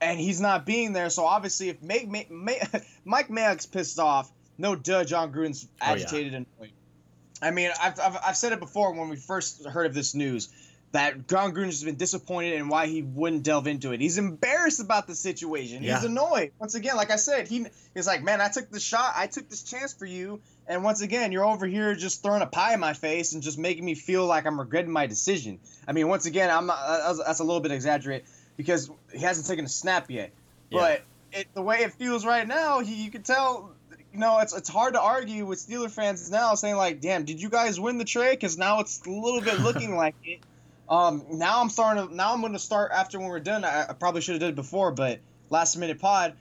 and he's not being there. So obviously, if Mike, Mike, Mike Mayock's pissed off, no duh, Jon Gruden's agitated oh, yeah. and annoyed. I mean, I've, I've, I've said it before when we first heard of this news that Jon Gruden has been disappointed and why he wouldn't delve into it. He's embarrassed about the situation. Yeah. He's annoyed. Once again, like I said, he he's like, man, I took the shot. I took this chance for you. And once again, you're over here just throwing a pie in my face and just making me feel like I'm regretting my decision. I mean, once again, I'm not, that's a little bit exaggerated because he hasn't taken a snap yet. Yeah. But it, the way it feels right now, he, you can tell you know, it's it's hard to argue with Steeler fans now saying like, "Damn, did you guys win the trade?" Because now it's a little bit looking like it. Um, now I'm starting to. Now I'm going to start after when we're done. I, I probably should have did it before, but last minute pod.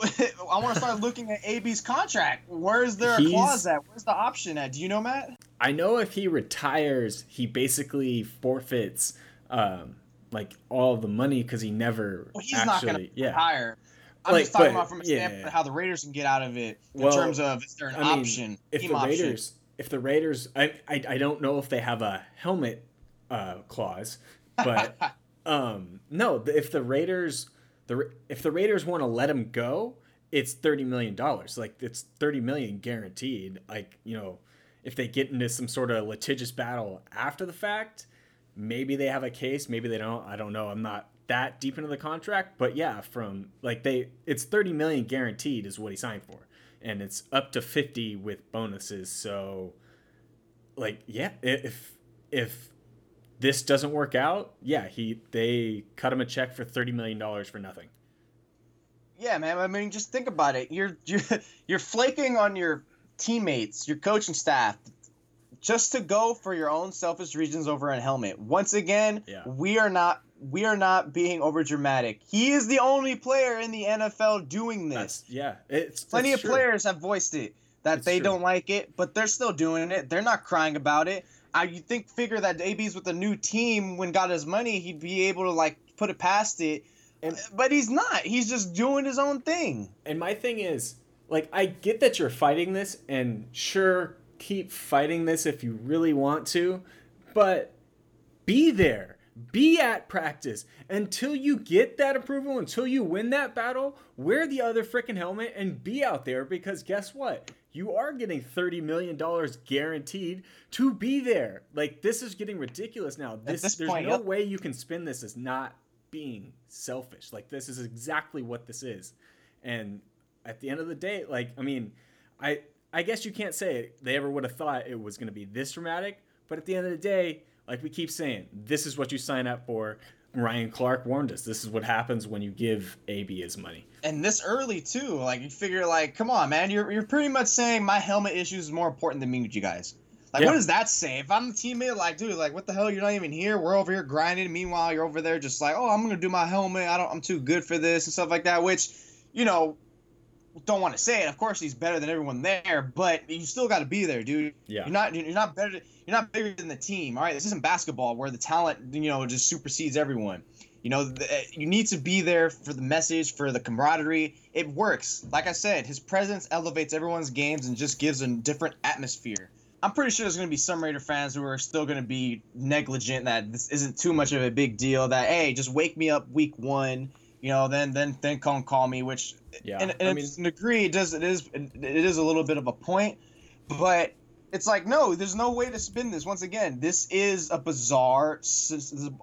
I want to start looking at AB's contract. Where is there a He's, clause at? Where's the option at? Do you know, Matt? I know if he retires, he basically forfeits um, like all the money because he never. Well, he's actually, not going to yeah. retire. I'm like, just talking but, about from a standpoint yeah. how the Raiders can get out of it in well, terms of is there an I option? Mean, if the Raiders, option? if the Raiders, I, I I don't know if they have a helmet uh, clause, but um, no, if the Raiders, the if the Raiders want to let him go, it's thirty million dollars. Like it's thirty million guaranteed. Like you know, if they get into some sort of litigious battle after the fact, maybe they have a case. Maybe they don't. I don't know. I'm not that deep into the contract, but yeah, from like they, it's thirty million guaranteed is what he signed for, and it's up to fifty with bonuses. So, like, yeah, if if this doesn't work out, yeah, he they cut him a check for thirty million dollars for nothing. Yeah, man. I mean, just think about it. You're you're you're flaking on your teammates, your coaching staff, just to go for your own selfish reasons over a helmet. Once again, yeah. we are not we are not being over dramatic. He is the only player in the NFL doing this. That's, yeah, it's plenty it's of true. players have voiced it that it's they true. don't like it, but they're still doing it. They're not crying about it. I you think figure that AB's with a new team when got his money, he'd be able to like put it past it. And, but he's not. He's just doing his own thing. And my thing is, like, I get that you're fighting this, and sure, keep fighting this if you really want to, but be there. Be at practice until you get that approval, until you win that battle. Wear the other freaking helmet and be out there because guess what? You are getting $30 million guaranteed to be there. Like, this is getting ridiculous now. This, this there's point, no yep. way you can spin this as not being selfish. Like, this is exactly what this is. And at the end of the day, like, I mean, I, I guess you can't say they ever would have thought it was going to be this dramatic, but at the end of the day, like we keep saying, this is what you sign up for. Ryan Clark warned us. This is what happens when you give AB his money. And this early too. Like you figure, like, come on, man, you're you're pretty much saying my helmet issue is more important than me with you guys. Like, Yeah. what does that say? If I'm the teammate, like, dude, like, what the hell? You're not even here. We're over here grinding. Meanwhile, you're over there just like, oh, I'm gonna do my helmet. I don't. I'm too good for this and stuff like that. Which, you know, don't want to say it. Of course, he's better than everyone there, but you still got to be there, dude. Yeah. You're not. You're not better. You're not bigger than the team. All right. This isn't basketball where the talent, you know, just supersedes everyone. You know, the, you need to be there for the message, for the camaraderie. It works. Like I said, his presence elevates everyone's games and just gives a different atmosphere. I'm pretty sure there's going to be some Raider fans who are still going to be negligent that this isn't too much of a big deal. That hey, just wake me up week one, you know, then then then come call me. Which Yeah. and, I mean, to a degree, it does it is it is a little bit of a point, but it's like no, there's no way to spin this. Once again, this is a bizarre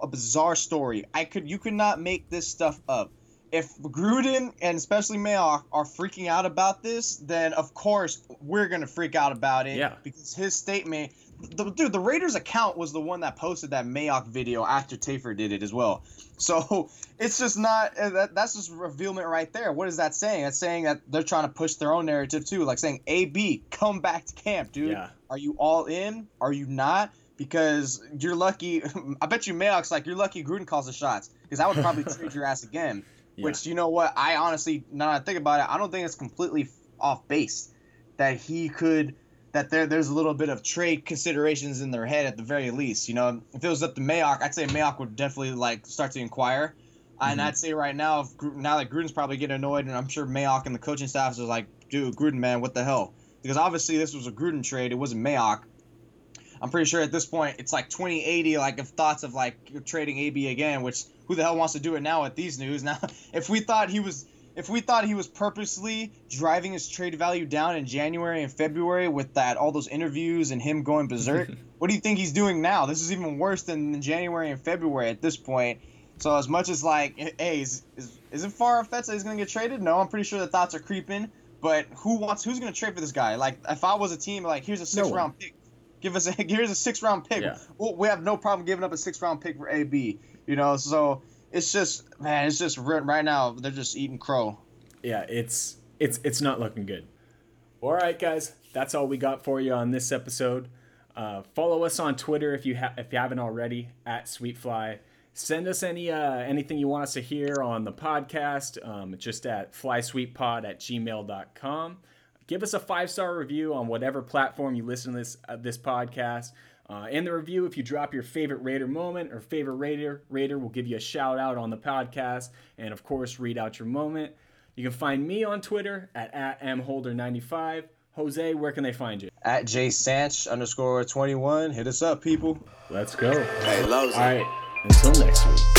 a bizarre story. I could you could not make this stuff up. If Gruden and especially Mayock are freaking out about this, then of course we're gonna freak out about it. Yeah. Because his statement, the, dude, the Raiders account was the one that posted that Mayock video after Tafur did it as well. So it's just not uh, that, that's just revealment right there. What is that saying? That's saying that they're trying to push their own narrative too, like saying, "AB, come back to camp, dude. Yeah. Are you all in? Are you not?" Because you're lucky. I bet you Mayock's like you're lucky. Gruden calls the shots because I would probably trade your ass again. Yeah. Which you know what? I honestly, now that I think about it, I don't think it's completely off base that he could that there there's a little bit of trade considerations in their head at the very least. You know, if it was up to Mayock, I'd say Mayock would definitely like start to inquire. And Mhm. I'd say right now, if now that Gruden's probably getting annoyed, and I'm sure Mayock and the coaching staff is like, dude, Gruden, man, what the hell? Because obviously this was a Gruden trade, it wasn't Mayock. I'm pretty sure at this point it's like 2080, like of thoughts of like trading AB again, which who the hell wants to do it now with these news? Now, if we thought he was, if we thought he was purposely driving his trade value down in January and February with that all those interviews and him going berserk, what do you think he's doing now? This is even worse than January and February at this point. So as much as like, hey, is is, is it far fetched that he's gonna get traded? No, I'm pretty sure the thoughts are creeping. But who wants? Who's gonna trade for this guy? Like, if I was a team, like, here's a six one. round pick. Give us a here's a six round pick. Yeah. Well, we have no problem giving up a six round pick for AB. You know, so it's just man, it's just right right now they're just eating crow. yeah, it's it's it's not looking good. All right, guys, that's all we got for you on this episode. Uh, follow us on Twitter if you ha- if you haven't already at Sweetfly. Send us any uh, anything you want us to hear on the podcast. Um, just at flysweetpod at gmail.com. Give us a five star review on whatever platform you listen to this uh, this podcast. Uh, in the review, if you drop your favorite Raider moment or favorite Raider, Raider will give you a shout out on the podcast, and of course, read out your moment. You can find me on Twitter at, at mholder95. Jose, where can they find you? At J Sanch underscore twenty one, hit us up, people. Let's go. Hey, Lowe's. All right. Until next week.